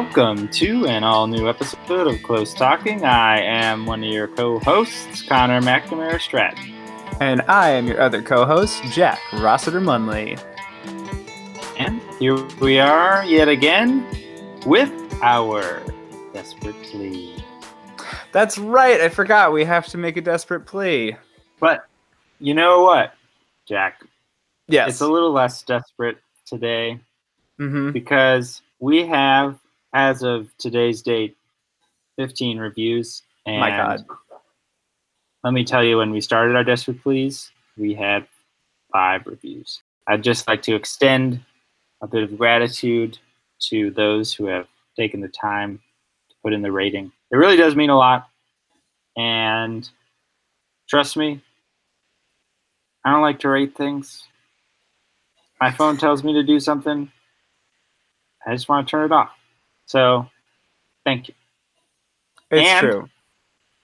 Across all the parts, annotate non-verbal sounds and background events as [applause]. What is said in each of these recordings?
Welcome to an all new episode of Close Talking. I am one of your co hosts, Connor McNamara Stratton. And I am your other co host, Jack Rossiter Munley. And here we are yet again with our desperate plea. That's right. I forgot we have to make a desperate plea. But you know what, Jack? Yes. It's a little less desperate today mm-hmm. because we have, as of today's date, 15 reviews. And My God. Let me tell you, when we started our Desperate Please, we had five reviews. I'd just like to extend a bit of gratitude to those who have taken the time to put in the rating. It really does mean a lot. And trust me, I don't like to rate things. My phone tells me to do something. I just want to turn it off. So, thank you. It's And- true.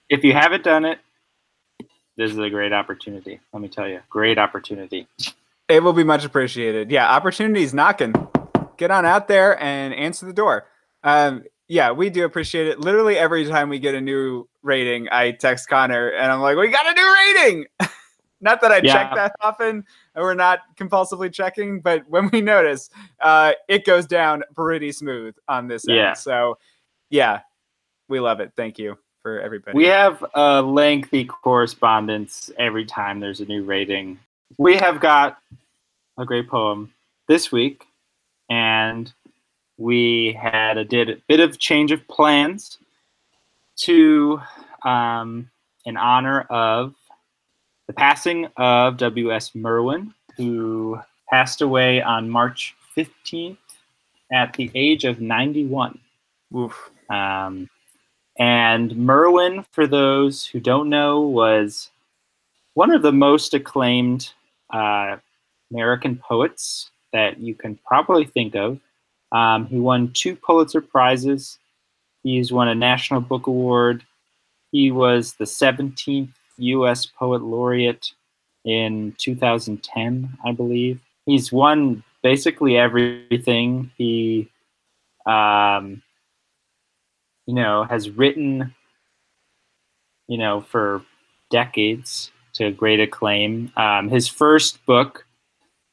If you haven't done it, this is a great opportunity. Let me tell you, great opportunity. It will be much appreciated. Yeah, opportunities knocking. Get on out there and answer the door. Um, yeah, we do appreciate it. Literally every time we get a new rating, I text Connor and I'm like, "We got a new rating." [laughs] not that I Yeah. check that often, and we're not compulsively checking, but [laughs] when we notice, uh, it goes down pretty smooth on this Yeah. end. So, yeah, we love it. Thank you for everybody. We have a lengthy correspondence every time there's a new rating. We have got a great poem this week, and we had a did a bit of change of plans to um, in honor of the passing of W.S. Merwin, who passed away on March 15th at the age of 91. Oof. Um, and Merwin, for those who don't know, was one of the most acclaimed uh, American poets that you can probably think of. Um, he won two Pulitzer Prizes. He's won a National Book Award. He was the 17th U.S. Poet Laureate in 2010, I believe. He's won basically everything. He um, you know, has written, you know, for decades to great acclaim. Um, his first book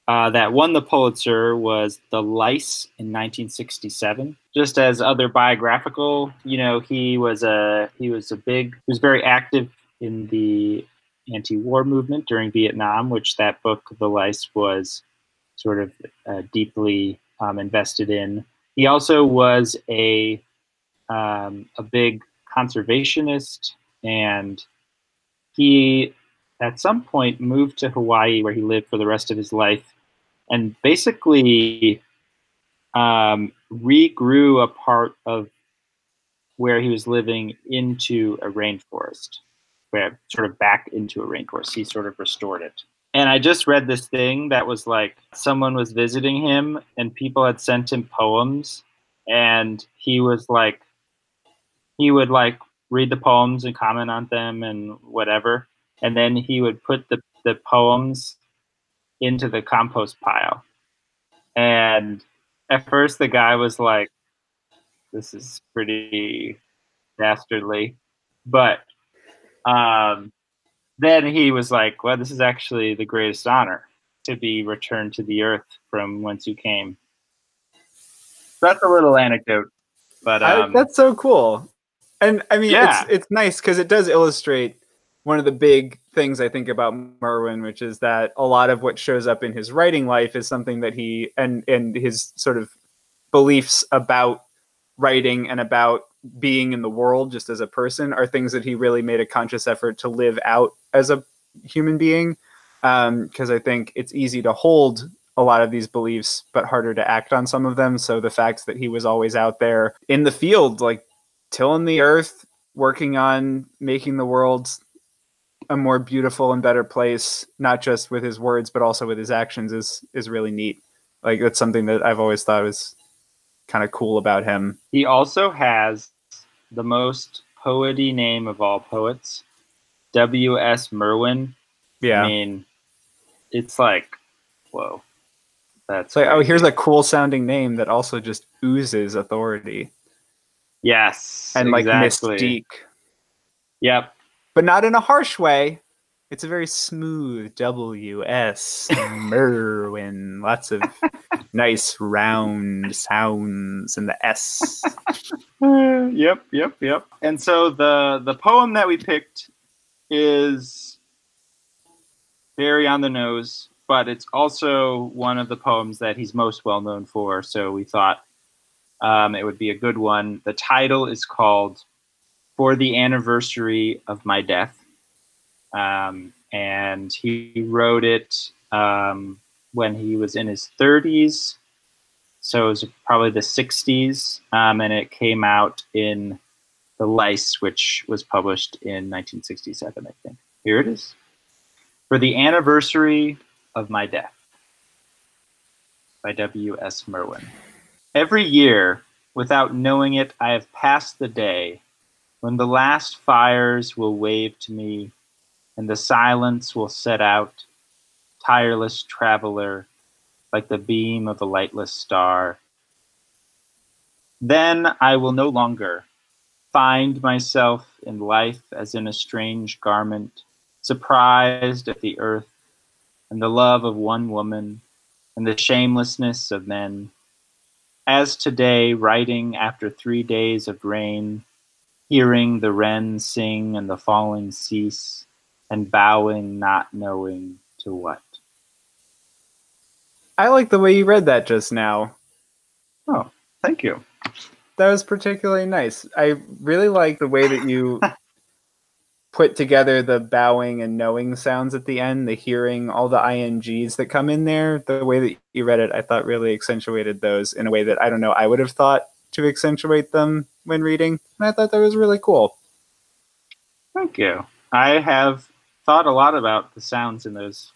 uh, that won the Pulitzer was The Lice in 1967. Just as other biographical, you know, he was a he was a big he was very active in the anti-war movement during Vietnam, which that book, The Lice, was sort of uh, deeply um, invested in. He also was a um, a big conservationist, and he at some point moved to Hawaii, where he lived for the rest of his life, and basically um, regrew a part of where he was living into a rainforest, sort of back into a rainforest. He sort of restored it. And I just read this thing that was like someone was visiting him, and people had sent him poems, and he was like he would like read the poems and comment on them and whatever and then he would put the, the poems into the compost pile and at first the guy was like this is pretty dastardly but um, then he was like well this is actually the greatest honor to be returned to the earth from whence you came that's a little anecdote but I- um, that's so cool. And I mean, Yeah. it's it's nice because it does illustrate one of the big things I think about Merwin, which is that a lot of what shows up in his writing life is something that he and and his sort of beliefs about writing and about being in the world just as a person are things that he really made a conscious effort to live out as a human being. Um, because I think it's easy to hold a lot of these beliefs, but harder to act on some of them. So the fact that he was always out there in the field, like tilling the earth, working on making the world a more beautiful and better place, not just with his words, but also with his actions, is is really neat. Like that's something that I've always thought was kind of cool about him. He also has the most poety name of all poets, W.S. Merwin. Yeah. I mean, it's like, whoa. That's like, oh, here's a cool sounding name that also just oozes authority. Yes. and like exactly. mystique, Yep. but not in a harsh way. It's a very smooth W S Merwin. Lots of nice round sounds in the S. Yep, yep, yep. And so the the poem that we picked is very on the nose, but it's also one of the poems that he's most well known for. So we thought um, it would be a good one. The title is called "For the Anniversary of My Death," um, and he wrote it um, when he was in his 30s. So it was probably the 60s, um, and it came out in The Lice, which was published in 1967, I think. Here it is. For the anniversary of my death by W.S. Merwin. Every year, without knowing it, I have passed the day when the last fires will wave to me and the silence will set out, tireless traveler, like the beam of a lightless star. Then I will no longer find myself in life as in a strange garment, surprised at the earth and the love of one woman and the shamelessness of men. As today, writing after three days of rain, hearing the wren sing and the falling cease, and bowing, not knowing to what. I like the way you read that just now. Oh, thank you. That was particularly nice. I really like the way that you [laughs] put together the bowing and knowing sounds at the end, the hearing, all the ings that come in there. The way that you read it, I thought really accentuated those in a way that I don't know I would have thought to accentuate them when reading. And I thought that was really cool. Thank you. I have thought a lot about the sounds in those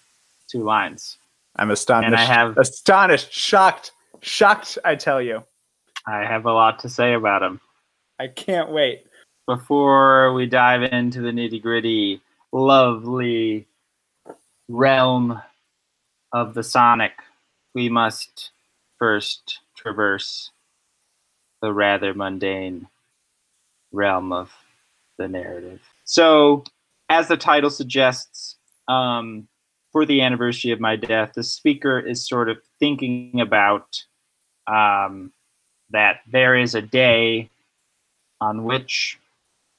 two lines. I'm astonished. And I have astonished, shocked, shocked, I tell you. I have a lot to say about them. I can't wait. Before we dive into the nitty gritty, lovely realm of the Sonic, we must first traverse the rather mundane realm of the narrative. So, as the title suggests, um, for the anniversary of my death, the speaker is sort of thinking about um, that there is a day on which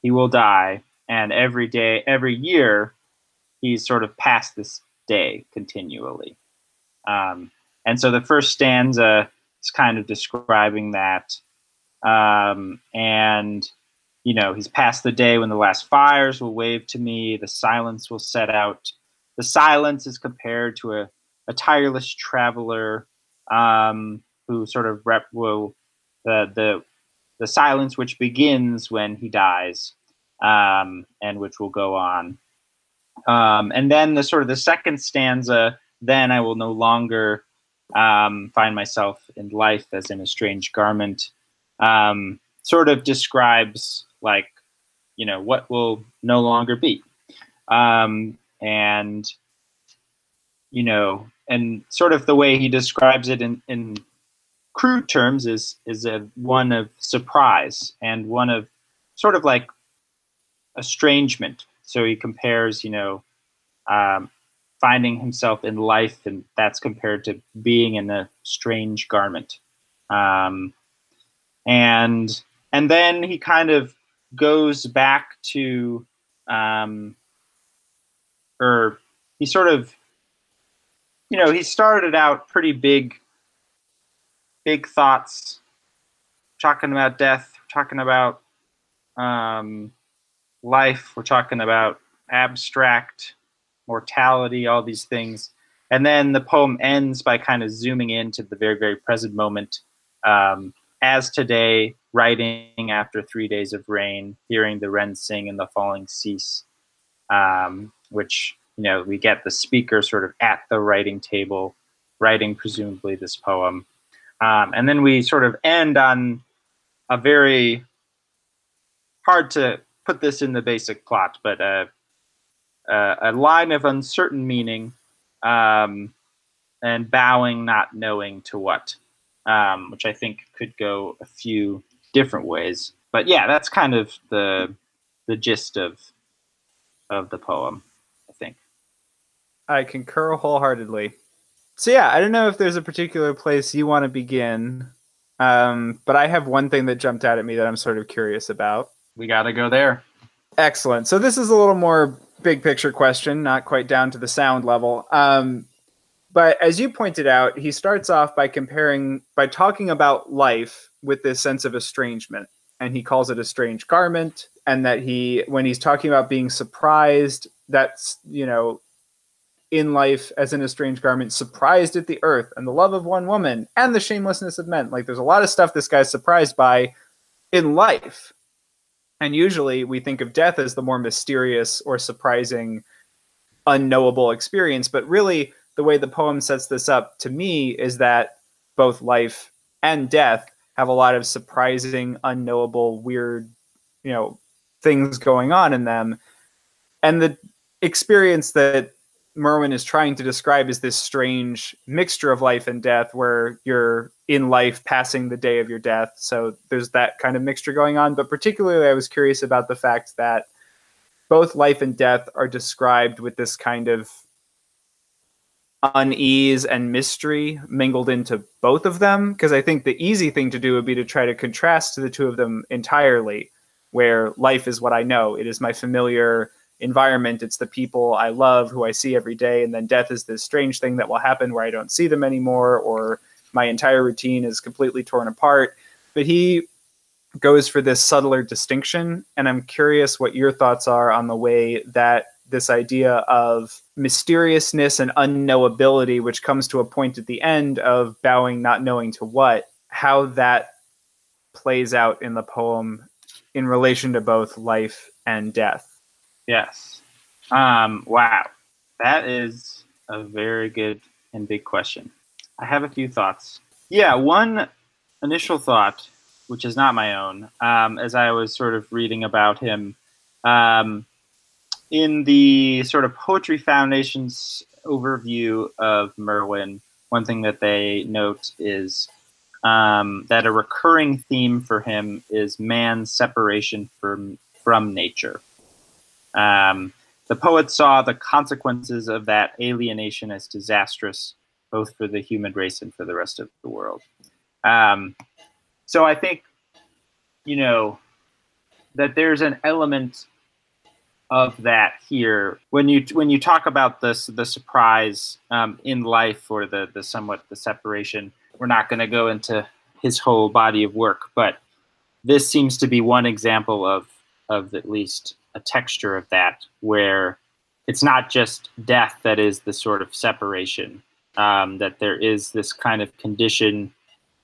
he will die, and every day, every year, he's sort of past this day continually. Um, and so the first stanza is kind of describing that. Um, and, you know, he's past the day when the last fires will wave to me, the silence will set out. The silence is compared to a, a tireless traveler um, who sort of rep will the the the silence which begins when he dies, um, and which will go on. Um, and then the sort of the second stanza, then I will no longer um, find myself in life as in a strange garment, um, sort of describes like, you know, what will no longer be. Um, and, you know, and sort of the way he describes it in, in crude terms is is a one of surprise and one of sort of like estrangement. So he compares, you know, um, finding himself in life, and that's compared to being in a strange garment. Um, and and then he kind of goes back to, um, or he sort of, you know, he started out pretty big big thoughts, talking about death, talking about um, life, we're talking about abstract mortality, all these things. And then the poem ends by kind of zooming into the very, very present moment. Um, as today, writing after three days of rain, hearing the wren sing and the falling cease, um, which, you know, we get the speaker sort of at the writing table, writing presumably this poem. Um, and then we sort of end on a very hard to put this in the basic plot, but a, a, a line of uncertain meaning um, and bowing, not knowing to what, um, which I think could go a few different ways. but yeah, that's kind of the the gist of of the poem, I think. I concur wholeheartedly. So yeah, I don't know if there's a particular place you want to begin, um, but I have one thing that jumped out at me that I'm sort of curious about. We got to go there. Excellent. So this is a little more big picture question, not quite down to the sound level. Um, but as you pointed out, he starts off by comparing, by talking about life with this sense of estrangement. And he calls it a strange garment. And that he, when he's talking about being surprised, that's, you know, in life as in a strange garment, surprised at the earth and the love of one woman and the shamelessness of men. Like there's a lot of stuff this guy's surprised by in life. And usually we think of death as the more mysterious or surprising, unknowable experience. But really, the way the poem sets this up to me is that both life and death have a lot of surprising, unknowable, weird, you know, things going on in them. And the experience that Merwin is trying to describe is this strange mixture of life and death where you're in life passing the day of your death. So there's that kind of mixture going on. But particularly, I was curious about the fact that both life and death are described with this kind of unease and mystery mingled into both of them. Because I think the easy thing to do would be to try to contrast the two of them entirely, where life is what I know, it is my familiar environment. It's the people I love who I see every day. And then death is this strange thing that will happen where I don't see them anymore or my entire routine is completely torn apart. But he goes for this subtler distinction. And I'm curious what your thoughts are on the way that this idea of mysteriousness and unknowability, which comes to a point at the end of bowing, not knowing to what, how that plays out in the poem in relation to both life and death. Yes. Um, wow. That is a very good and big question. I have a few thoughts. Yeah, one initial thought, which is not my own, um, as I was sort of reading about him, um, in the sort of Poetry Foundation's overview of Merwin, one thing that they note is um, that a recurring theme for him is man's separation from from nature. Um, the poet saw the consequences of that alienation as disastrous, both for the human race and for the rest of the world. Um, so I think, you know, that there's an element of that here when you when you talk about this the surprise um, in life or the the somewhat the separation. We're not going to go into his whole body of work, but this seems to be one example of of at least a texture of that where it's not just death that is the sort of separation um, that there is this kind of condition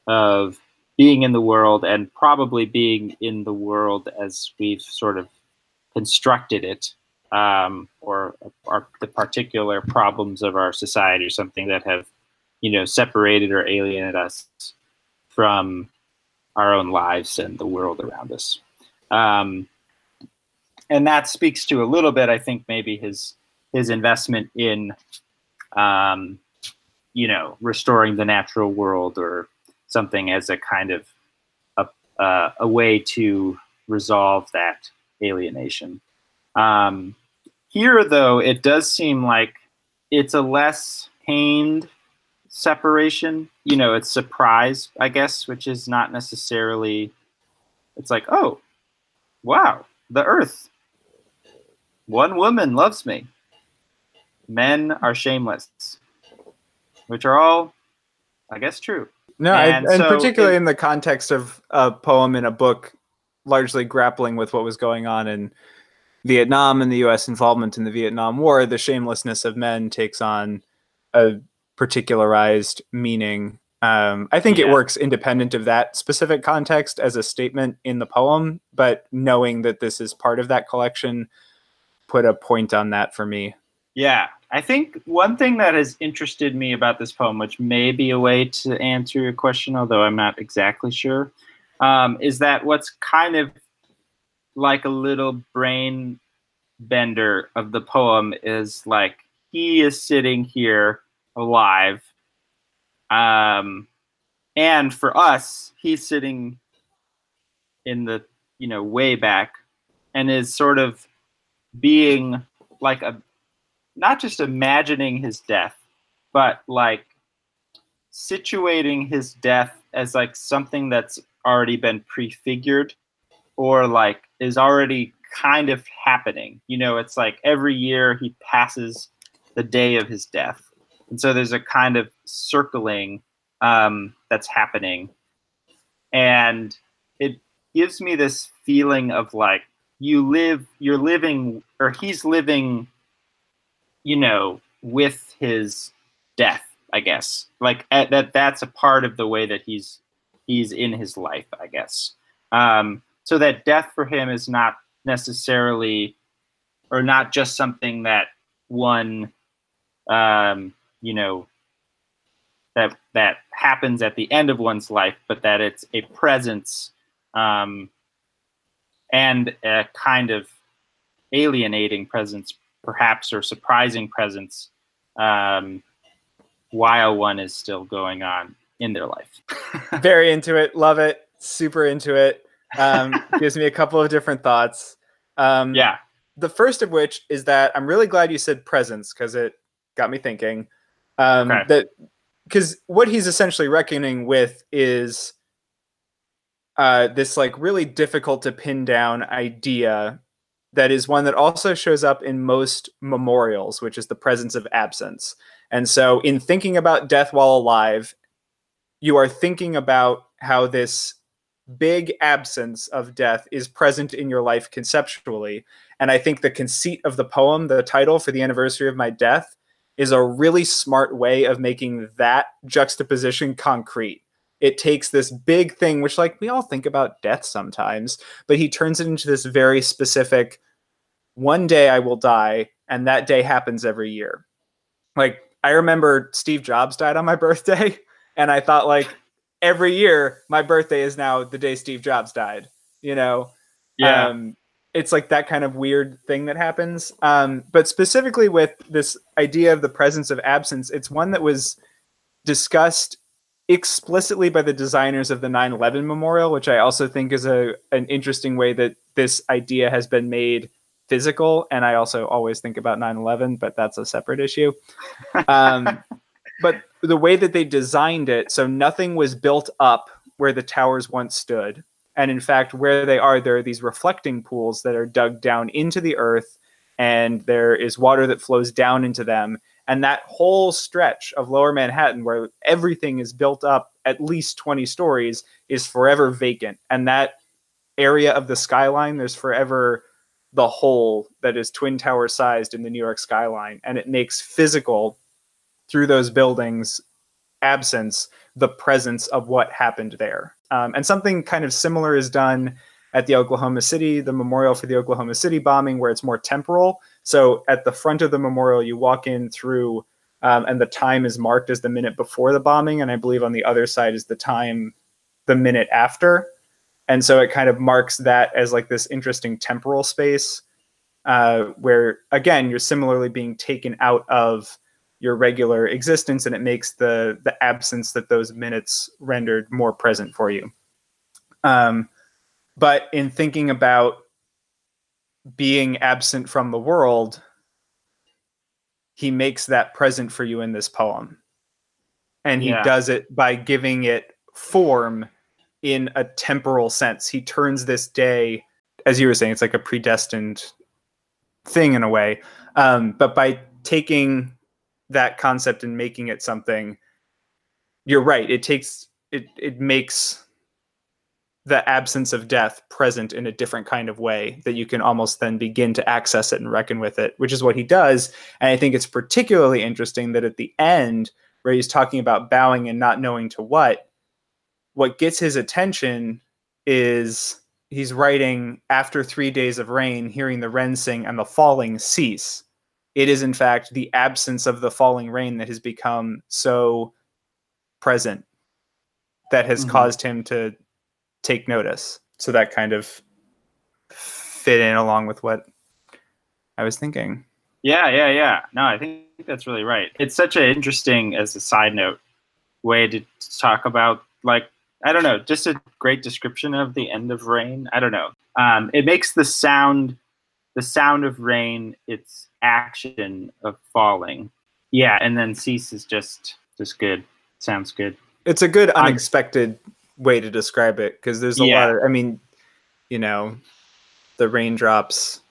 of being in the world and probably being in the world as we've sort of constructed it um, or, or the particular problems of our society or something that have you know separated or alienated us from our own lives and the world around us. Um, and that speaks to a little bit, I think, maybe his his investment in, um, you know, restoring the natural world or something as a kind of a, uh, a way to resolve that alienation. Um, here, though, it does seem like it's a less pained separation. You know, it's surprise, I guess, which is not necessarily. It's like, oh, wow, the Earth one woman loves me. Men are shameless, which are all, I guess, true. No, and, I, and so particularly it, in the context of a poem in a book, largely grappling with what was going on in Vietnam and the U.S. involvement in the Vietnam War, the shamelessness of men takes on a particularized meaning. Um, I think yeah. it works independent of that specific context as a statement in the poem, but knowing that this is part of that collection put a point on that for me. Yeah, I think one thing that has interested me about this poem, which may be a way to answer your question, although I'm not exactly sure, um, is that what's kind of like a little brain bender of the poem is like he is sitting here alive. Um, and for us, he's sitting in the you know, way back, and is sort of being like a not just imagining his death, but like situating his death as like something that's already been prefigured or like is already kind of happening. You know, it's like every year he passes the day of his death. And so there's a kind of circling um, that's happening. And it gives me this feeling of like you live, you're living, or he's living, you know, with his death, I guess. Like at, that, that's a part of the way that he's he's in his life, I guess. Um, so that death for him is not necessarily, or not just something that one, um, you know, that that happens at the end of one's life, but that it's a presence um, and a kind of alienating presence, perhaps, or surprising presence um, while one is still going on in their life. [laughs] Very into it, love it, super into it. Um, [laughs] gives me a couple of different thoughts. Um, yeah. The first of which is that I'm really glad you said presence because it got me thinking. Um, okay. That because what he's essentially reckoning with is uh, this like really difficult to pin down idea that is one that also shows up in most memorials, which is the presence of absence. And so, in thinking about death while alive, you are thinking about how this big absence of death is present in your life conceptually. And I think the conceit of the poem, the title for the anniversary of my death, is a really smart way of making that juxtaposition concrete. It takes this big thing, which, like, we all think about death sometimes, but he turns it into this very specific one day I will die, and that day happens every year. Like, I remember Steve Jobs died on my [laughs] birthday, and I thought, like, every year my birthday is now the day Steve Jobs died, you know? Yeah. Um, it's like that kind of weird thing that happens. Um, but specifically with this idea of the presence of absence, it's one that was discussed explicitly by the designers of the 9/11 memorial, which I also think is a an interesting way that this idea has been made physical. And I also always think about 9/11, but that's a separate issue. Um, but the way that they designed it, so nothing was built up where the towers once stood and in fact, where they are, there are these reflecting pools that are dug down into the earth, and there is water that flows down into them. And that whole stretch of lower Manhattan, where everything is built up at least 20 stories, is forever vacant. And that area of the skyline, there's forever the hole that is Twin Tower sized in the New York skyline. And it makes physical through those buildings absence the presence of what happened there. Um, and something kind of similar is done at the Oklahoma City, the memorial for the Oklahoma City bombing, where it's more temporal. So at the front of the memorial, you walk in through, um, and the time is marked as the minute before the bombing. And I believe on the other side is the time the minute after. And so it kind of marks that as like this interesting temporal space uh, where, again, you're similarly being taken out of your regular existence and it makes the the absence that those minutes rendered more present for you. Um, but in thinking about being absent from the world he makes that present for you in this poem. And he yeah. does it by giving it form in a temporal sense. He turns this day as you were saying it's like a predestined thing in a way um, but by taking that concept and making it something you're right it takes it it makes the absence of death present in a different kind of way that you can almost then begin to access it and reckon with it which is what he does. And i think it's particularly interesting that at the end where he's talking about bowing and not knowing to what what gets his attention is he's writing after 3 days of rain hearing the wren sing and the falling cease it is in fact the absence of the falling rain that has become so present that has mm-hmm. caused him to take notice. So that kind of fit in along with what I was thinking. Yeah, yeah, yeah. No, I think that's really right. It's such an interesting, as a side note, way to talk about like I don't know, just a great description of the end of rain. I don't know. Um, it makes the sound, the sound of rain, its action of falling. Yeah, and then cease is just just good. Sounds good. It's a good um, unexpected way to describe it because there's a Yeah. lot of. I mean, you know, the raindrops,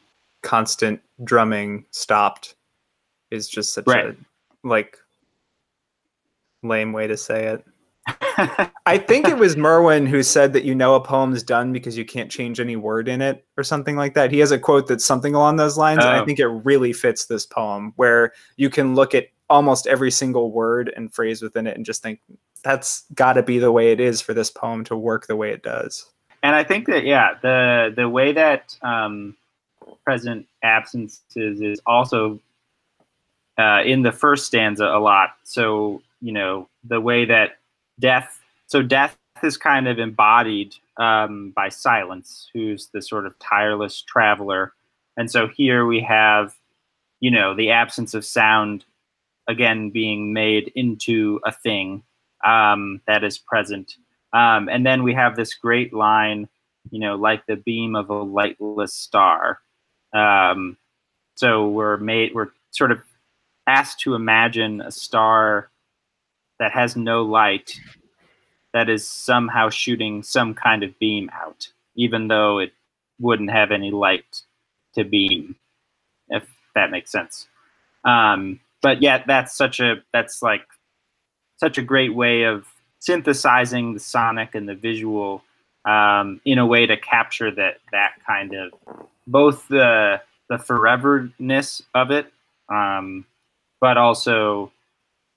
constant drumming stopped is just such Right. a like lame way to say it. I think it was Merwin who said that you know a poem's done because you can't change any word in it or something like that. He has a quote that's something along those lines. And I Oh. think it really fits this poem where you can look at almost every single word and phrase within it and just think that's got to be the way it is for this poem to work the way it does. and I think that yeah, the the way that um, present absences is also uh, in the first stanza a lot. So you know the way that death. So death is kind of embodied um, by silence, who's the sort of tireless traveler, and so here we have you know the absence of sound again being made into a thing um, that is present. Um, and then we have this great line, you know, like the beam of a lightless star. Um, so we're made, we're sort of asked to imagine a star that has no light, that is somehow shooting some kind of beam out, even though it wouldn't have any light to beam, if that makes sense. Um, but yeah, that's such a that's like such a great way of synthesizing the sonic and the visual um, in a way to capture that that kind of both the the foreverness of it, um, but also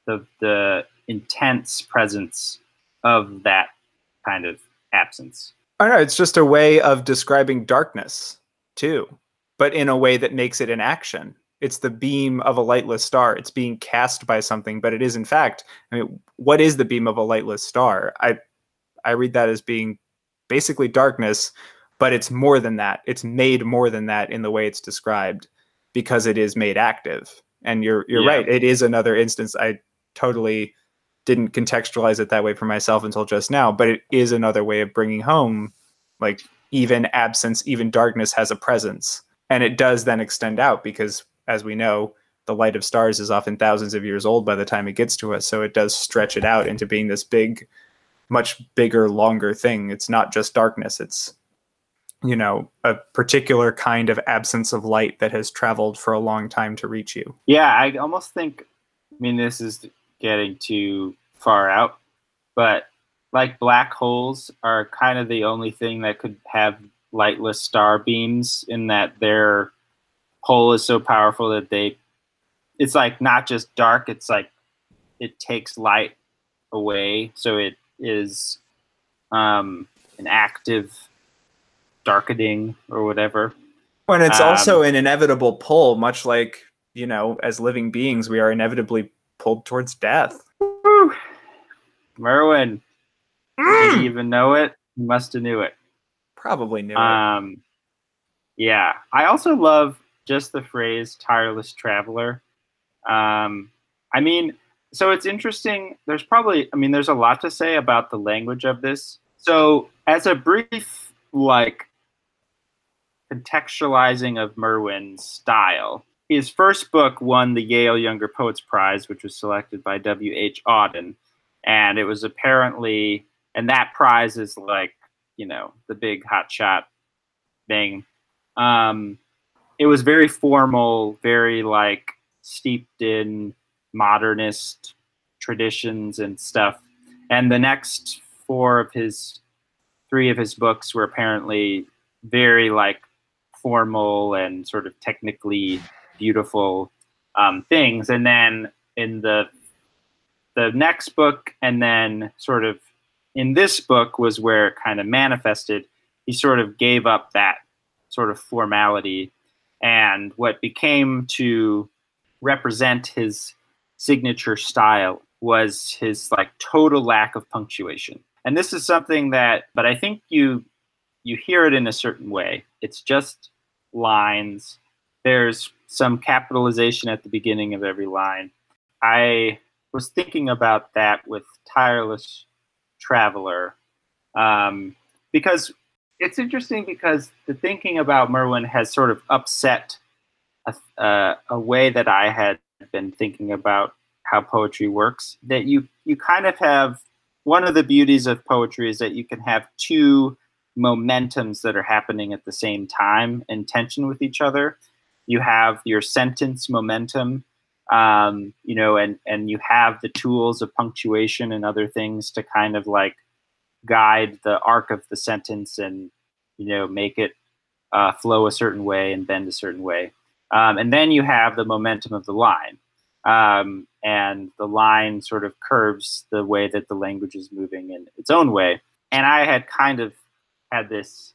the the intense presence of that kind of absence. I know. It's just a way of describing darkness too, but in a way that makes it an action. It's the beam of a lightless star. It's being cast by something, but it is in fact. I mean, what is the beam of a lightless star? I I read that as being basically darkness, but it's more than that. It's made more than that in the way it's described because it is made active. And you're you're Yeah. right. It is another instance. I totally didn't contextualize it that way for myself until just now, but it is another way of bringing home like even absence, even darkness has a presence. And it does then extend out because, as we know, the light of stars is often thousands of years old by the time it gets to us. So it does stretch it out into being this big, much bigger, longer thing. It's not just darkness, it's, you know, a particular kind of absence of light that has traveled for a long time to reach you. Yeah, I almost think. I mean, this is getting too far out, but like black holes are kind of the only thing that could have lightless star beams in that their pull is so powerful that they it's like not just dark it's like it takes light away. So it is um an active darkening or whatever. When it's Um, also an inevitable pull, much like, you know, as living beings, we are inevitably pulled towards death. Whew. merwin did you even know it you must have knew it Probably knew it. Um, yeah, I also love just the phrase "tireless traveler." Um, I mean, so it's interesting. There's probably, I mean, there's a lot to say about the language of this. So, as a brief, like, contextualizing of Merwin's style, his first book won the Yale Younger Poets Prize, which was selected by W.H. Auden, and it was apparently, and that prize is like you know the big hot shot thing. Um it was very formal very like steeped in modernist traditions and stuff. And the next four of his three of his books were apparently very like formal and sort of technically beautiful um, things and then in the the next book and then sort of in this book was where it kind of manifested. He sort of gave up that sort of formality, and what became to represent his signature style was his like total lack of punctuation. And this is something that, but I think you you hear it in a certain way. It's just lines. There's some capitalization at the beginning of every line. I was thinking about that with tireless traveler Um, because it's interesting because the thinking about Merwin has sort of upset a, uh, a way that I had been thinking about how poetry works. That you you kind of have one of the beauties of poetry is that you can have two momentums that are happening at the same time in tension with each other. You have your sentence momentum, um, you know, and and you have the tools of punctuation and other things to kind of like guide the arc of the sentence and you know make it uh, flow a certain way and bend a certain way. Um, and then you have the momentum of the line. Um, and the line sort of curves the way that the language is moving in its own way. And I had kind of had this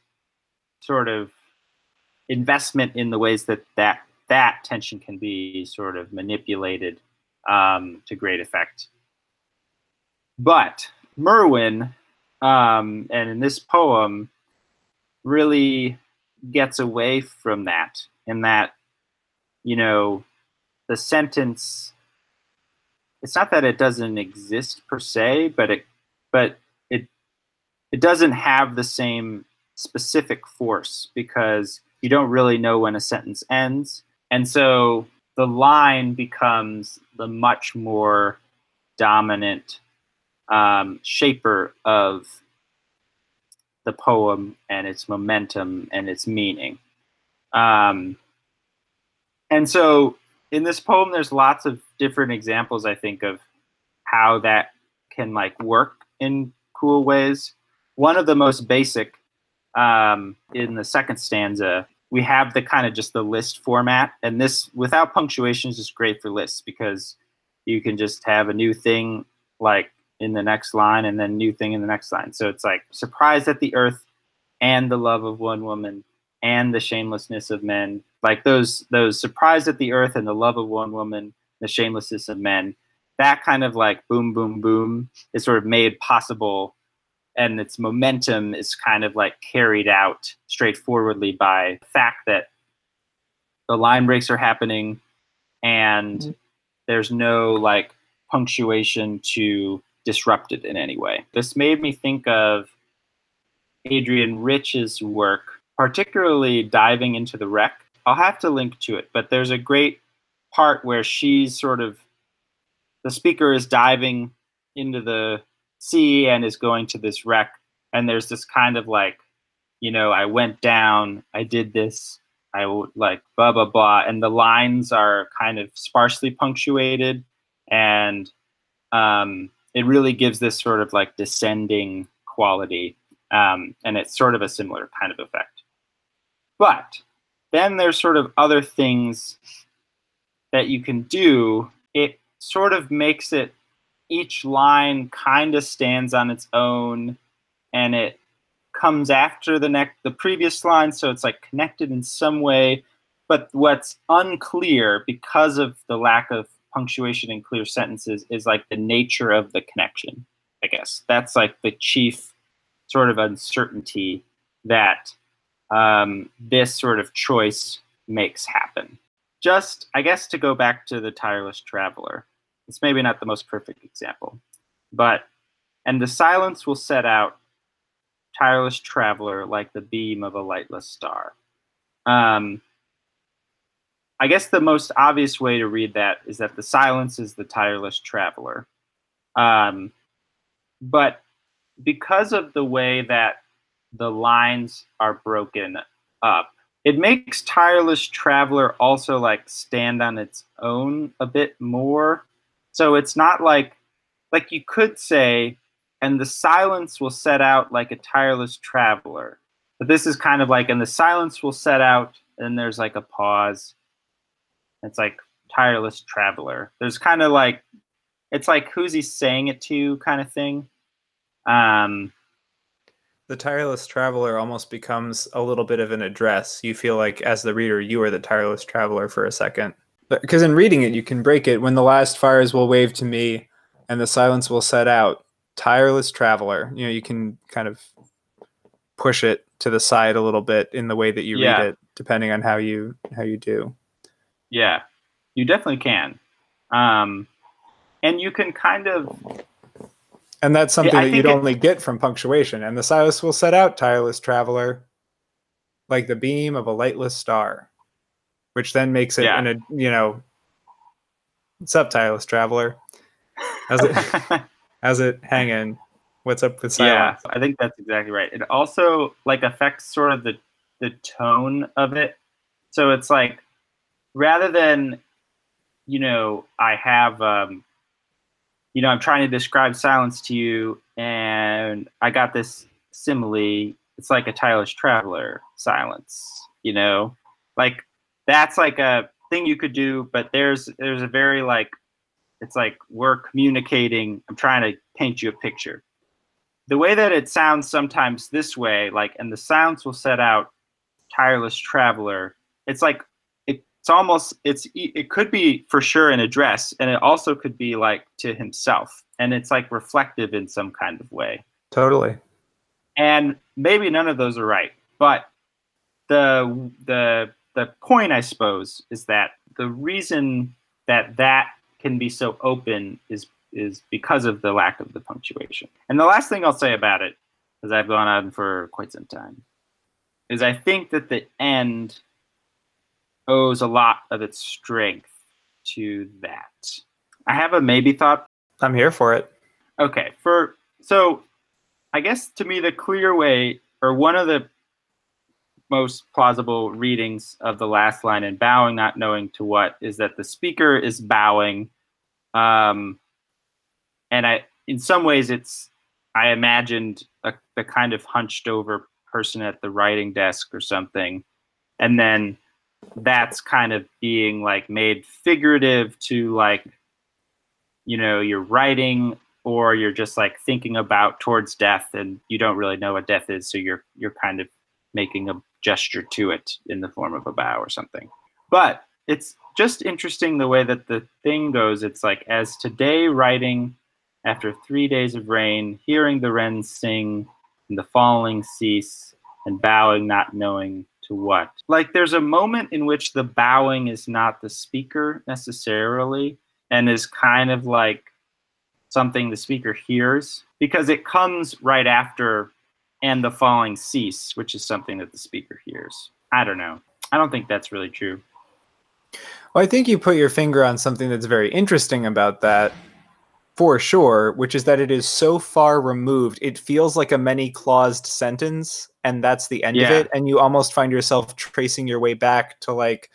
sort of investment in the ways that that, that tension can be sort of manipulated um, to great effect. But Merwin, um, and in this poem, really gets away from that, in that, you know, the sentence. It's not that it doesn't exist per se, but it, but it doesn't have the same specific force because you don't really know when a sentence ends. And so the line becomes the much more dominant um, shaper of the poem and its momentum and its meaning. Um, and so in this poem, there's lots of different examples, I think, of how that can like work in cool ways one of the most basic um, in the second stanza we have the kind of just the list format. And this without punctuation is just great for lists because you can just have a new thing like in the next line and then new thing in the next line. So it's like surprised at the earth and the love of one woman and the shamelessness of men. Like those those surprised at the earth and the love of one woman the shamelessness of men. That kind of like boom boom boom is sort of made possible and its momentum is kind of like carried out straightforwardly by the fact that the line breaks are happening and mm-hmm. there's no like punctuation to disrupt it in any way. This made me think of Adrienne Rich's work, particularly diving into the wreck. I'll have to link to it, but there's a great part where she's sort of the speaker is diving into the sea and is going to this wreck. And there's this kind of like, you know, I went down, I did this, I like blah blah blah, and the lines are kind of sparsely punctuated, and um, it really gives this sort of like descending quality, um, and it's sort of a similar kind of effect. But then there's sort of other things that you can do. It sort of makes it each line kind of stands on its own and it comes after the next the previous line so it's like connected in some way. But what's unclear because of the lack of punctuation in clear sentences is like the nature of the connection i guess. That's like the chief sort of uncertainty that um, this sort of choice makes happen. Just i guess to go back to the tireless traveler it's maybe not the most perfect example, but and the silence will set out tireless traveler like the beam of a lightless star. Um, I guess the most obvious way to read that is that the silence is the tireless traveler. Um, but because of the way that the lines are broken up, it makes tireless traveler also like stand on its own a bit more so it's not like like you could say, and the silence will set out like a tireless traveler. But this is kind of like, and the silence will set out, and there's like a pause. It's like tireless traveler. There's kind of like, it's like who's he saying it to kind of thing. Um, the tireless traveler almost becomes a little bit of an address. You feel like, as the reader, you are the tireless traveler for a second because in reading it you can break it when the last fires will wave to me and the silence will set out tireless traveler. You know you can kind of push it to the side a little bit in the way that you yeah. read it depending on how you how you do. Yeah. You definitely can. Um and you can kind of And that's something I that you'd it- only get from punctuation. And the silence will set out, tireless traveler, like the beam of a lightless star, which then makes it Yeah. in a, you know, what's up, traveler? How's it, [laughs] how's it hanging? What's up with silence? yeah. I think that's exactly right. It also like affects sort of the the tone of it. So it's like rather than you know I have um, you know I'm trying to describe silence to you, and I got this simile. It's like a tireless traveler silence. You know, like that's like a thing you could do, but there's there's a very like it's like we're communicating. I'm trying to paint you a picture the way that it sounds sometimes this way, like, and the sounds will set out tireless traveler. It's like it's almost it's it could be for sure an address, and it also could be like to himself, and it's like reflective in some kind of way. Totally. And maybe none of those are right, but the the the point, I suppose, is that the reason that that can be so open is is because of the lack of the punctuation. And the last thing I'll say about it, as I've gone on for quite some time, is I think that the end owes a lot of its strength to that. I have a maybe thought I'm here for it. Okay, for so I guess to me the clear way or one of the most plausible readings of the last line in bowing not knowing to what is that the speaker is bowing. Um and I in some ways it's I imagined a, the kind of hunched over person at the writing desk or something. And then that's kind of being like made figurative to like you know you're writing or you're just like thinking about towards death and you don't really know what death is so you're you're kind of making a gesture to it in the form of a bow or something. But it's just interesting the way that the thing goes. It's like as today writing after three days of rain hearing the wrens sing and the falling cease and bowing not knowing to what. Like there's a moment in which the bowing is not the speaker necessarily and is kind of like something the speaker hears because it comes right after and the falling cease, which is something that the speaker hears. I don't know. I don't think that's really true. Well, I think you put your finger on something that's very interesting about that, for sure, which is that it is so far removed. It feels like a many claused sentence, and that's the end of it. And you almost find yourself tracing your way back to like,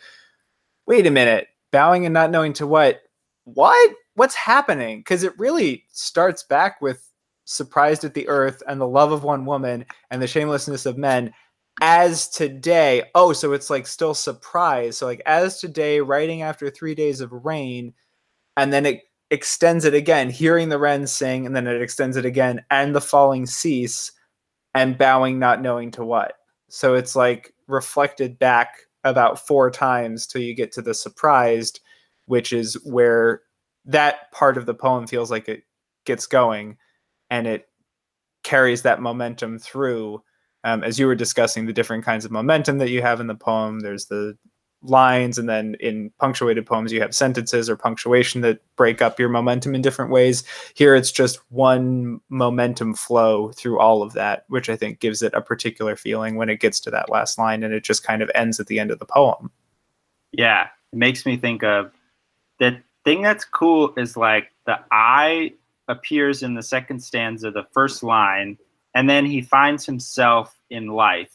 wait a minute, bowing and not knowing to what? What? What's happening? Because it really starts back with surprised at the earth and the love of one woman and the shamelessness of men. As today oh so it's like still surprise. So like as today writing after three days of rain and then it extends it again hearing the wren sing and then it extends it again and the falling cease and bowing not knowing to what. So it's like reflected back about four times till you get to the surprised which is where that part of the poem feels like it gets going and it carries that momentum through um, as you were discussing the different kinds of momentum that you have in the poem there's the lines and then in punctuated poems you have sentences or punctuation that break up your momentum in different ways. Here it's just one momentum flow through all of that which i think gives it a particular feeling when it gets to that last line and it just kind of ends at the end of the poem. Yeah, it makes me think of the thing that's cool is like the I appears in the second stanza, the first line, and then he finds himself in life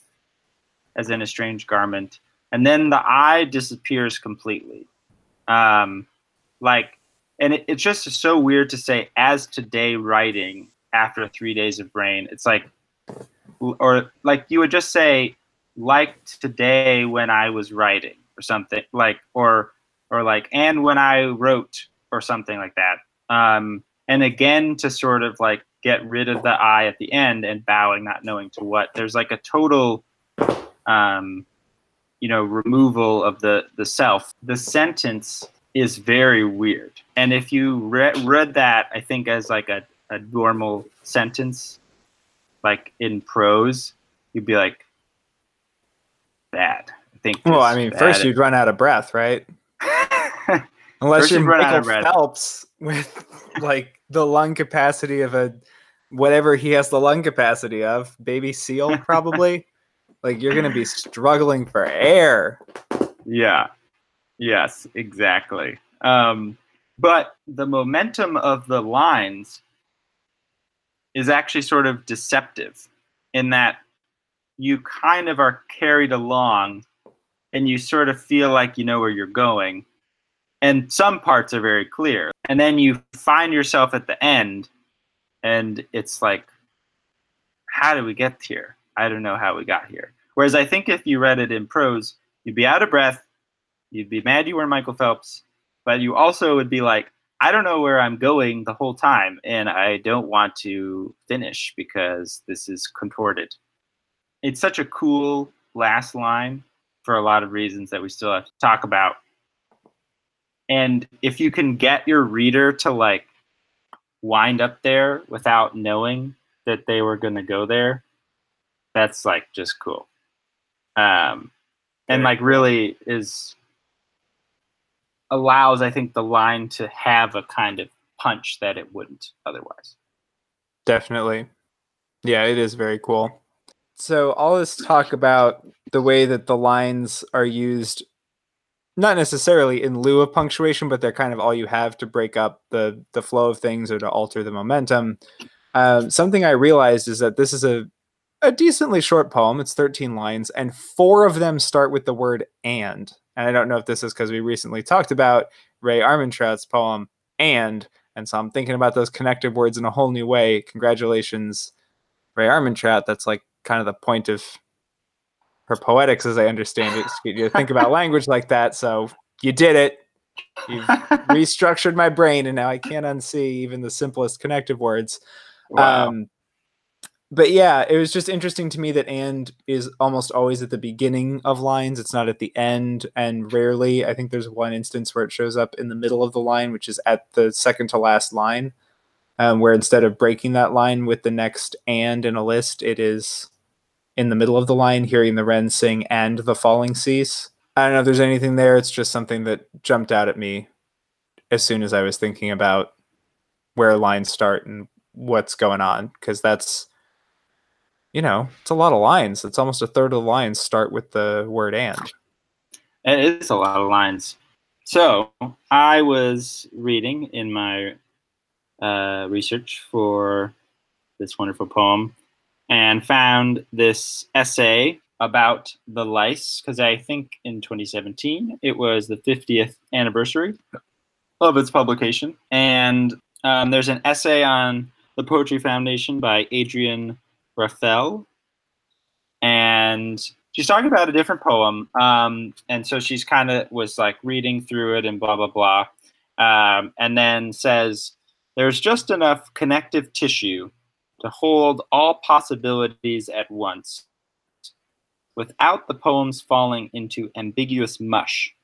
as in a strange garment, and then the eye disappears completely. Um, like, and it, it's just so weird to say as today writing after three days of rain. It's like, or like you would just say like today when I was writing or something like or or like and when I wrote or something like that. Um, and again to sort of like get rid of the I at the end and bowing, not knowing to what. There's like a total um, you know, removal of the the self. The sentence is very weird. And if you re- read that, I think as like a, a normal sentence, like in prose, you'd be like, bad. I think. well i mean first you'd run out of breath right [laughs] unless First you're Michael of. Phelps with [laughs] like the lung capacity of a whatever he has the lung capacity of, baby seal [laughs] probably. like you're going to be struggling for air. Yeah. Yes, exactly. Um, but the momentum of the lines is actually sort of deceptive in that you kind of are carried along and you sort of feel like you know where you're going. And some parts are very clear. And then you find yourself at the end and it's like, how did we get here? I don't know how we got here. Whereas I think if you read it in prose, you'd be out of breath, you'd be mad you were Michael Phelps, but you also would be like, I don't know where I'm going the whole time, and I don't want to finish because this is contorted. It's such a cool last line for a lot of reasons that we still have to talk about. And if you can get your reader to like wind up there without knowing that they were going to go there, that's like just cool. Um, and like really is allows, I think, the line to have a kind of punch that it wouldn't otherwise. Definitely. Yeah, it is very cool. So, all this talk about the way that the lines are used, not necessarily in lieu of punctuation, but they're kind of all you have to break up the, the flow of things or to alter the momentum. Um, something I realized is that this is a, a decently short poem. It's 13 lines, and four of them start with the word and and I don't know if this is because we recently talked about Rae Armantrout's poem and and so I'm thinking about those connective words in a whole new way. Congratulations, Rae Armantrout. That's like kind of the point of her poetics, as I understand it. You think about language like that, so you did it. You've [laughs] restructured my brain, and now I can't unsee even the simplest connective words. Wow. Um, but yeah, it was just interesting to me that and is almost always at the beginning of lines. It's not at the end, and rarely. I think there's one instance where it shows up in the middle of the line, which is at the second to last line, um, where instead of breaking that line with the next and in a list, it is in the middle of the line, hearing the wren sing and the falling cease. I don't know if there's anything there. It's just something that jumped out at me as soon as I was thinking about where lines start and what's going on, because that's you know, it's a lot of lines. It's almost a third of the lines start with the word and. It is a lot of lines. So I was reading in my uh, research for this wonderful poem and found this essay about the lice because I think in 2017 it was the 50th anniversary of its publication. And um, there's an essay on the Poetry Foundation by Adrienne Raphel, and she's talking about a different poem. Um, and so she's kind of was like reading through it and blah blah blah, um, and then says there's just enough connective tissue to hold all possibilities at once, without the poems falling into ambiguous mush.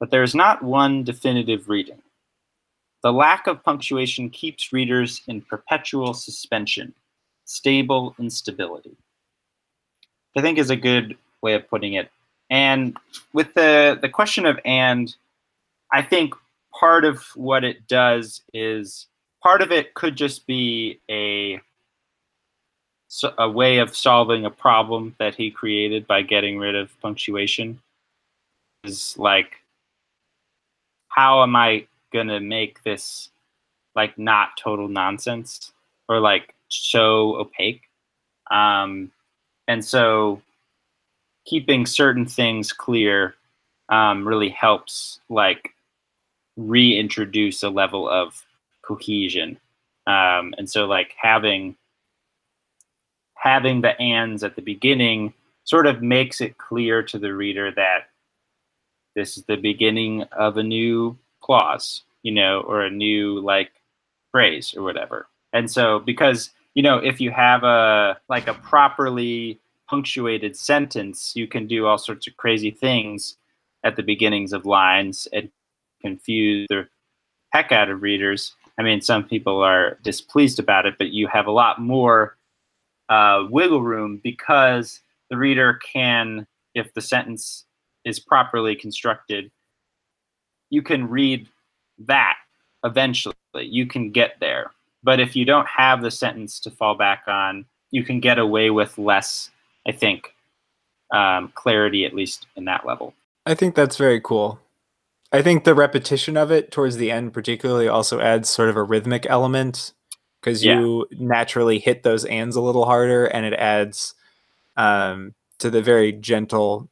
But there is not one definitive reading. The lack of punctuation keeps readers in perpetual suspension stable instability. I think is a good way of putting it. And with the the question of and, I think part of what it does is part of it could just be a a way of solving a problem that he created by getting rid of punctuation is like how am i going to make this like not total nonsense or like so opaque. Um, and so keeping certain things clear um, really helps like reintroduce a level of cohesion. Um, and so like having having the ands at the beginning sort of makes it clear to the reader that this is the beginning of a new clause, you know, or a new like phrase or whatever. And so because you know, if you have a like a properly punctuated sentence, you can do all sorts of crazy things at the beginnings of lines and confuse the heck out of readers. I mean, some people are displeased about it, but you have a lot more uh, wiggle room because the reader can, if the sentence is properly constructed, you can read that eventually. You can get there But if you don't have the sentence to fall back on, you can get away with less, I think, um, clarity, at least in that level. I think that's very cool. I think the repetition of it towards the end, particularly, also adds sort of a rhythmic element because Yeah. you naturally hit those ands a little harder, and it adds um, to the very gentle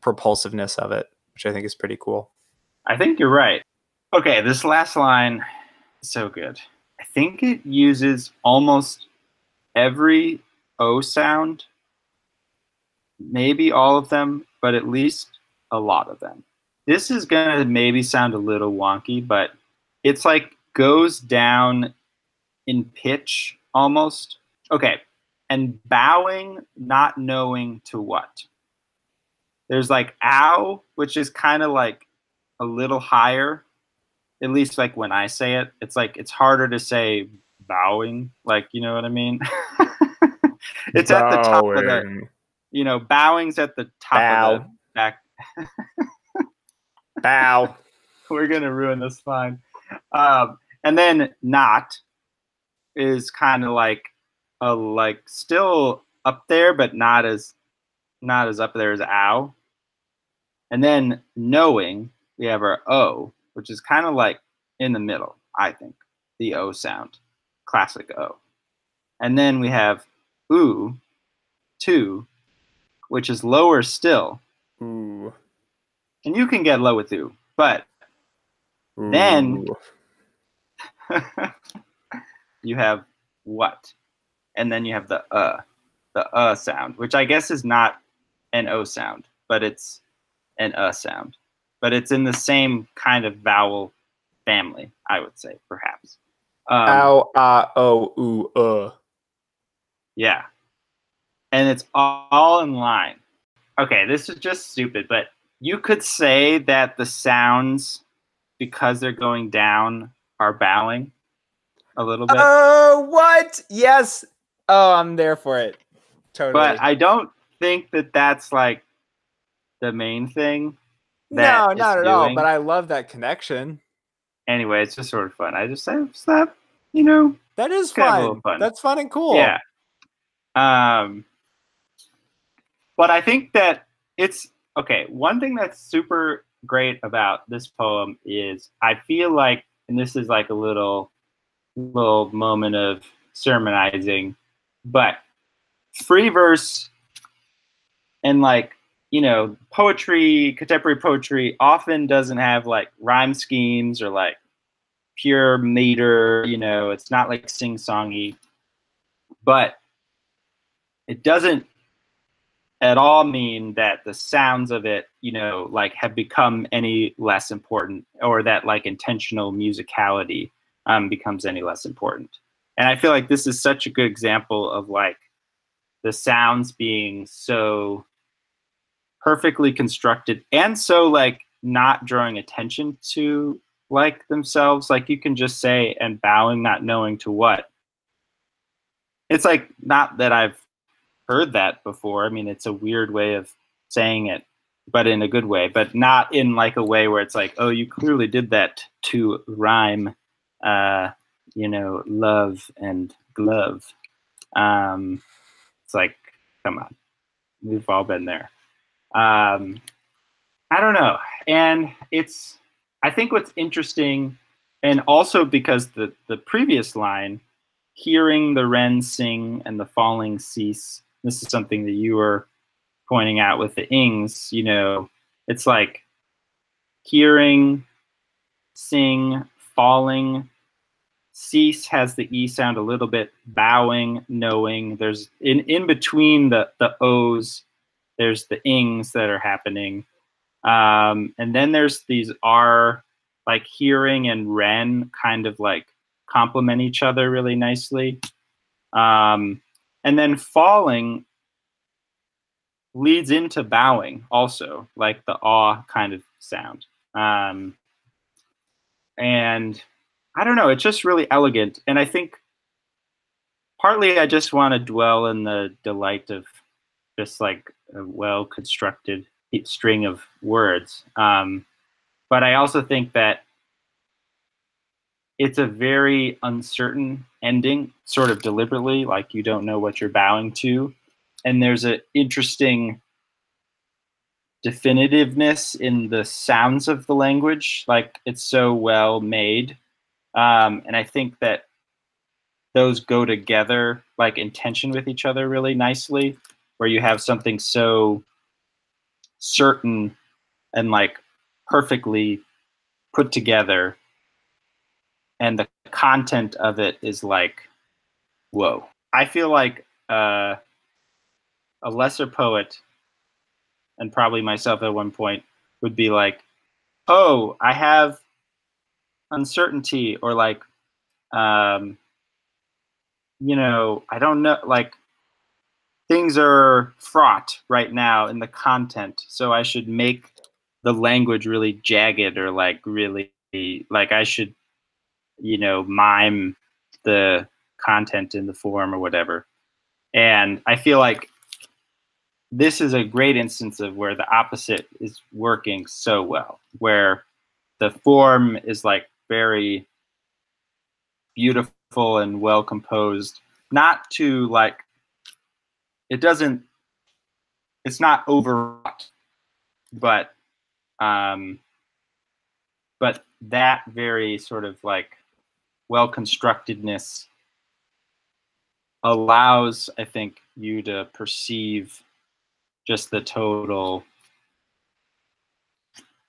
propulsiveness of it, which I think is pretty cool. I think you're right. Okay, this last line is so good. I think it uses almost every O sound, maybe all of them, but at least a lot of them. This is going to maybe sound a little wonky, but it's like goes down in pitch almost. Okay, and bowing, not knowing to what. There's like ow, which is kind of like a little higher at least like when i say it. It's like it's harder to say bowing like you know what i mean? [laughs] It's at the top of the you know bowing's at the top of the back [laughs] Bow. [laughs] we're gonna ruin this line um and then not is kind of like a like still up there but not as not as up there as ow and then knowing we have our o which is kind of like in the middle i think the o sound classic o and then we have oo two which is lower still Ooh. And you can get low with oo but Then- [laughs] you have what? And then you have the uh the uh sound which i guess is not an o sound but it's an uh sound. But it's in the same kind of vowel family i would say perhaps. Um, Ow, ah, oh, ooh, uh. yeah. And it's all in line. Okay this is just stupid but you could say that the sounds because they're going down are bowing a little bit Oh, what? Yes. Oh, I'm there for it. Totally. but I don't think that that's like the main thing. no, not at all. But I love that connection. Anyway, it's just sort of fun. I just I just thought, you know, That is Kind of a fun. fun. That's fun and cool. yeah. Um, but I think that it's okay. One thing that's super great about this poem is I feel like, and this is like a little little moment of sermonizing, but free verse and like you know poetry contemporary poetry often doesn't have like rhyme schemes or like pure meter you know it's not like sing-songy but it doesn't at all mean that the sounds of it you know like have become any less important or that like intentional musicality um, becomes any less important? And i feel like this is such a good example of like the sounds being so perfectly constructed and so like not drawing attention to like themselves. Like you can just say and bowing not knowing to what. It's like not that i've heard that before. I mean it's a weird way of saying it but in a good way but not in like a way where it's like oh you clearly did that to rhyme uh you know love and glove. Um it's like come on. We've all been there. Um i don't know. And it's i think what's interesting and also because the the previous line hearing the wren sing and the falling cease this is something that you were pointing out with the ings you know it's like hearing sing falling. Cease has the e sound a little bit bowing knowing. There's in in between the the o's there's the ings that are happening. Um and then there's these r like hearing and wren kind of like complement each other really nicely. Um and then falling leads into bowing also like the awe kind of sound um and I don't know. It's just really elegant, and I think partly I just want to dwell in the delight of just like a well constructed string of words. Um, but I also think that it's a very uncertain ending, sort of deliberately, like you don't know what you're bowing to. And there's an interesting definitiveness in the sounds of the language. Like it's so well made. Um, and I think that those go together, like in tension with each other really nicely, where you have something so certain and like perfectly put together and the content of it is like whoa. I feel like uh, a lesser poet and probably myself at one point would be like oh i have uncertainty or like um you know i don't know like things are fraught right now in the content so i should make the language really jagged or like really like i should you know mime the content in the form or whatever. And i feel like this is a great instance of where the opposite is working so well where the form is like very beautiful and well composed. Not to like it doesn't it's not overwrought but um but that very sort of like well constructedness allows i think you to perceive just the total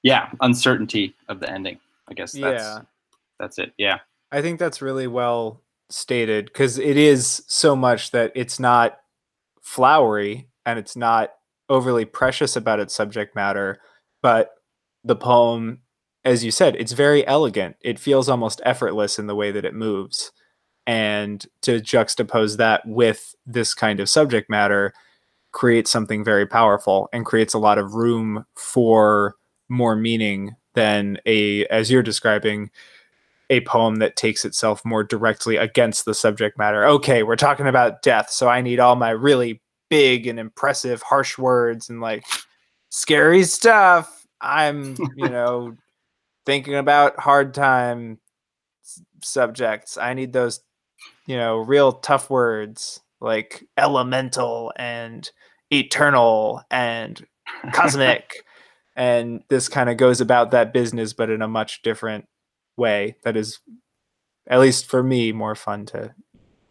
yeah uncertainty of the ending. I guess that's yeah. that's it. Yeah. I think that's really well stated because it is so much that it's not flowery and it's not overly precious about its subject matter, but the poem, as you said, it's very elegant. It feels almost effortless in the way that it moves. And to juxtapose that with this kind of subject matter creates something very powerful and creates a lot of room for more meaning than a, as you're describing, a poem that takes itself more directly against the subject matter. Okay, we're talking about death, so I need all my really big and impressive harsh words and like scary stuff. I'm, you [laughs] know, thinking about hard time subjects. I need those, you know, real tough words like elemental and eternal and [laughs] cosmic. and this kind of goes about that business, but in a much different way that is at least for me more fun to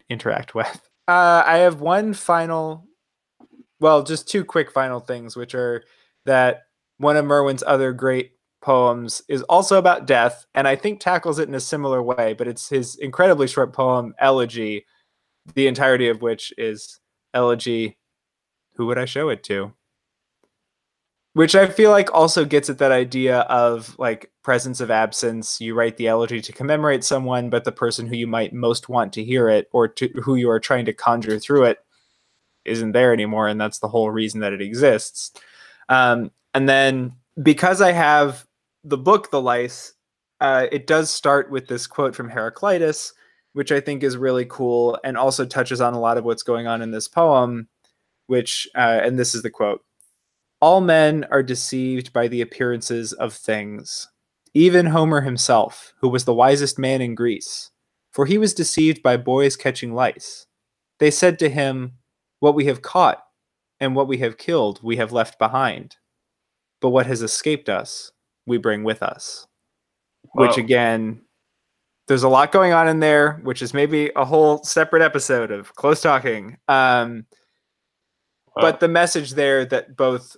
interact [laughs] with uh, i have one final well just two quick final things which are that one of merwin's other great poems is also about death and i think tackles it in a similar way but it's his incredibly short poem elegy the entirety of which is elegy who would i show it to which I feel like also gets at that idea of like presence of absence. You write the elegy to commemorate someone, but the person who you might most want to hear it or to who you are trying to conjure through it isn't there anymore, and that's the whole reason that it exists. Um, and then because I have the book, The Lice, uh, it does start with this quote from Heraclitus, which I think is really cool and also touches on a lot of what's going on in this poem. Which, uh, and this is the quote all men are deceived by the appearances of things. Even Homer himself, who was the wisest man in Greece, for he was deceived by boys catching lice. They said to him, What we have caught and what we have killed, we have left behind. But what has escaped us, we bring with us. Whoa. Which again, there's a lot going on in there, which is maybe a whole separate episode of close talking. Um, But the message there that both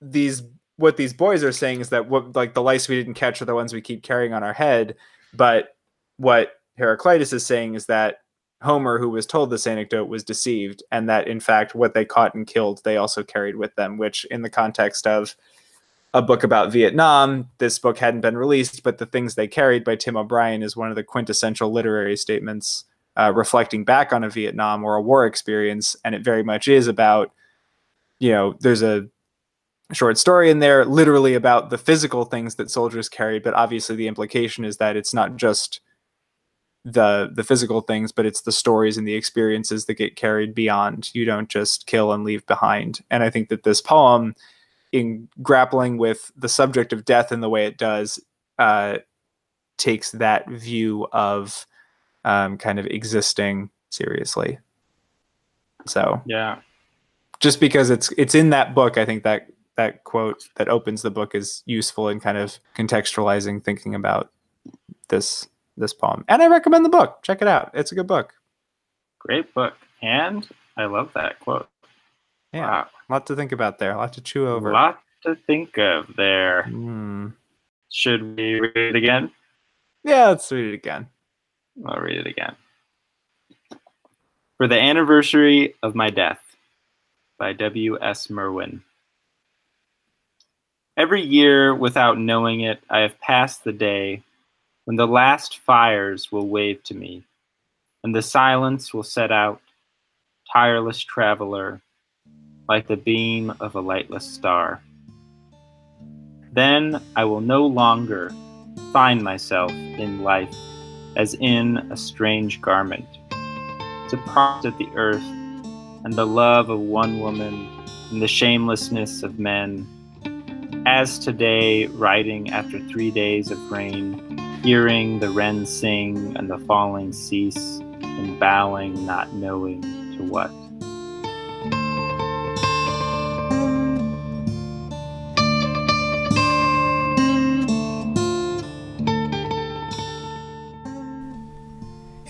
these what these boys are saying is that what like the lice we didn't catch are the ones we keep carrying on our head but what heraclitus is saying is that homer who was told this anecdote was deceived and that in fact what they caught and killed they also carried with them which in the context of a book about vietnam. This book hadn't been released but the things they carried by tim o'brien is one of the quintessential literary statements uh, reflecting back on a vietnam or a war experience. And it very much is about you know there's a short story in there literally about the physical things that soldiers carried but obviously the implication is that it's not just the the physical things but it's the stories and the experiences that get carried beyond. You don't just kill and leave behind. And i think that this poem in grappling with the subject of death in the way it does uh, takes that view of um, kind of existing seriously. So Yeah. just because it's it's in that book, I think that that quote that opens the book is useful in kind of contextualizing thinking about this this poem. And I recommend the book. Check it out. It's a good book. Great book. And I love that quote. Yeah, Wow. Lot to think about there. A lot to chew over. A lot to think of there. Hmm. Should we read it again? Yeah, let's read it again. I'll read it again. For the anniversary of my death by W.S. Merwin. Every year, without knowing it, I have passed the day when the last fires will wave to me, and the silence will set out, tireless traveler, like the beam of a lightless star. Then I will no longer find myself in life as in a strange garment, to prompt at the earth and the love of one woman and the shamelessness of men. As today, riding after three days of rain, hearing the wren sing and the falling cease, and bowing, not knowing to what.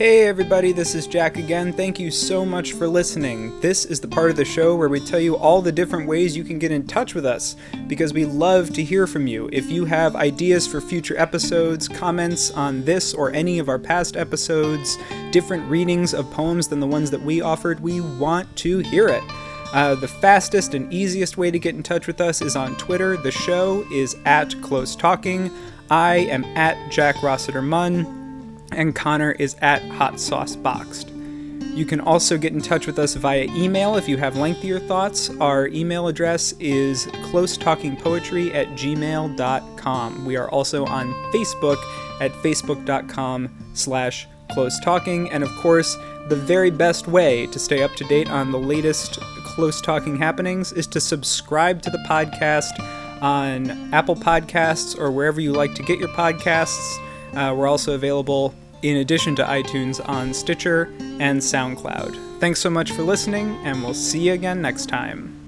Hey everybody, this is Jack again. Thank you so much for listening. This is the part of the show where we tell you all the different ways you can get in touch with us because we love to hear from you. If you have ideas for future episodes, comments on this or any of our past episodes, different readings of poems than the ones that we offered, we want to hear it. Uh, the fastest and easiest way to get in touch with us is on Twitter. The show is at Close Talking. I am at Jack Rossiter Munn and Connor is at Hot Sauce Boxed. You can also get in touch with us via email if you have lengthier thoughts. Our email address is closetalkingpoetry at gmail.com. We are also on Facebook at facebook.com slash close talking. And of course, the very best way to stay up to date on the latest close talking happenings is to subscribe to the podcast on Apple Podcasts or wherever you like to get your podcasts. Uh, we're also available in addition to iTunes on Stitcher and SoundCloud. Thanks so much for listening, and we'll see you again next time.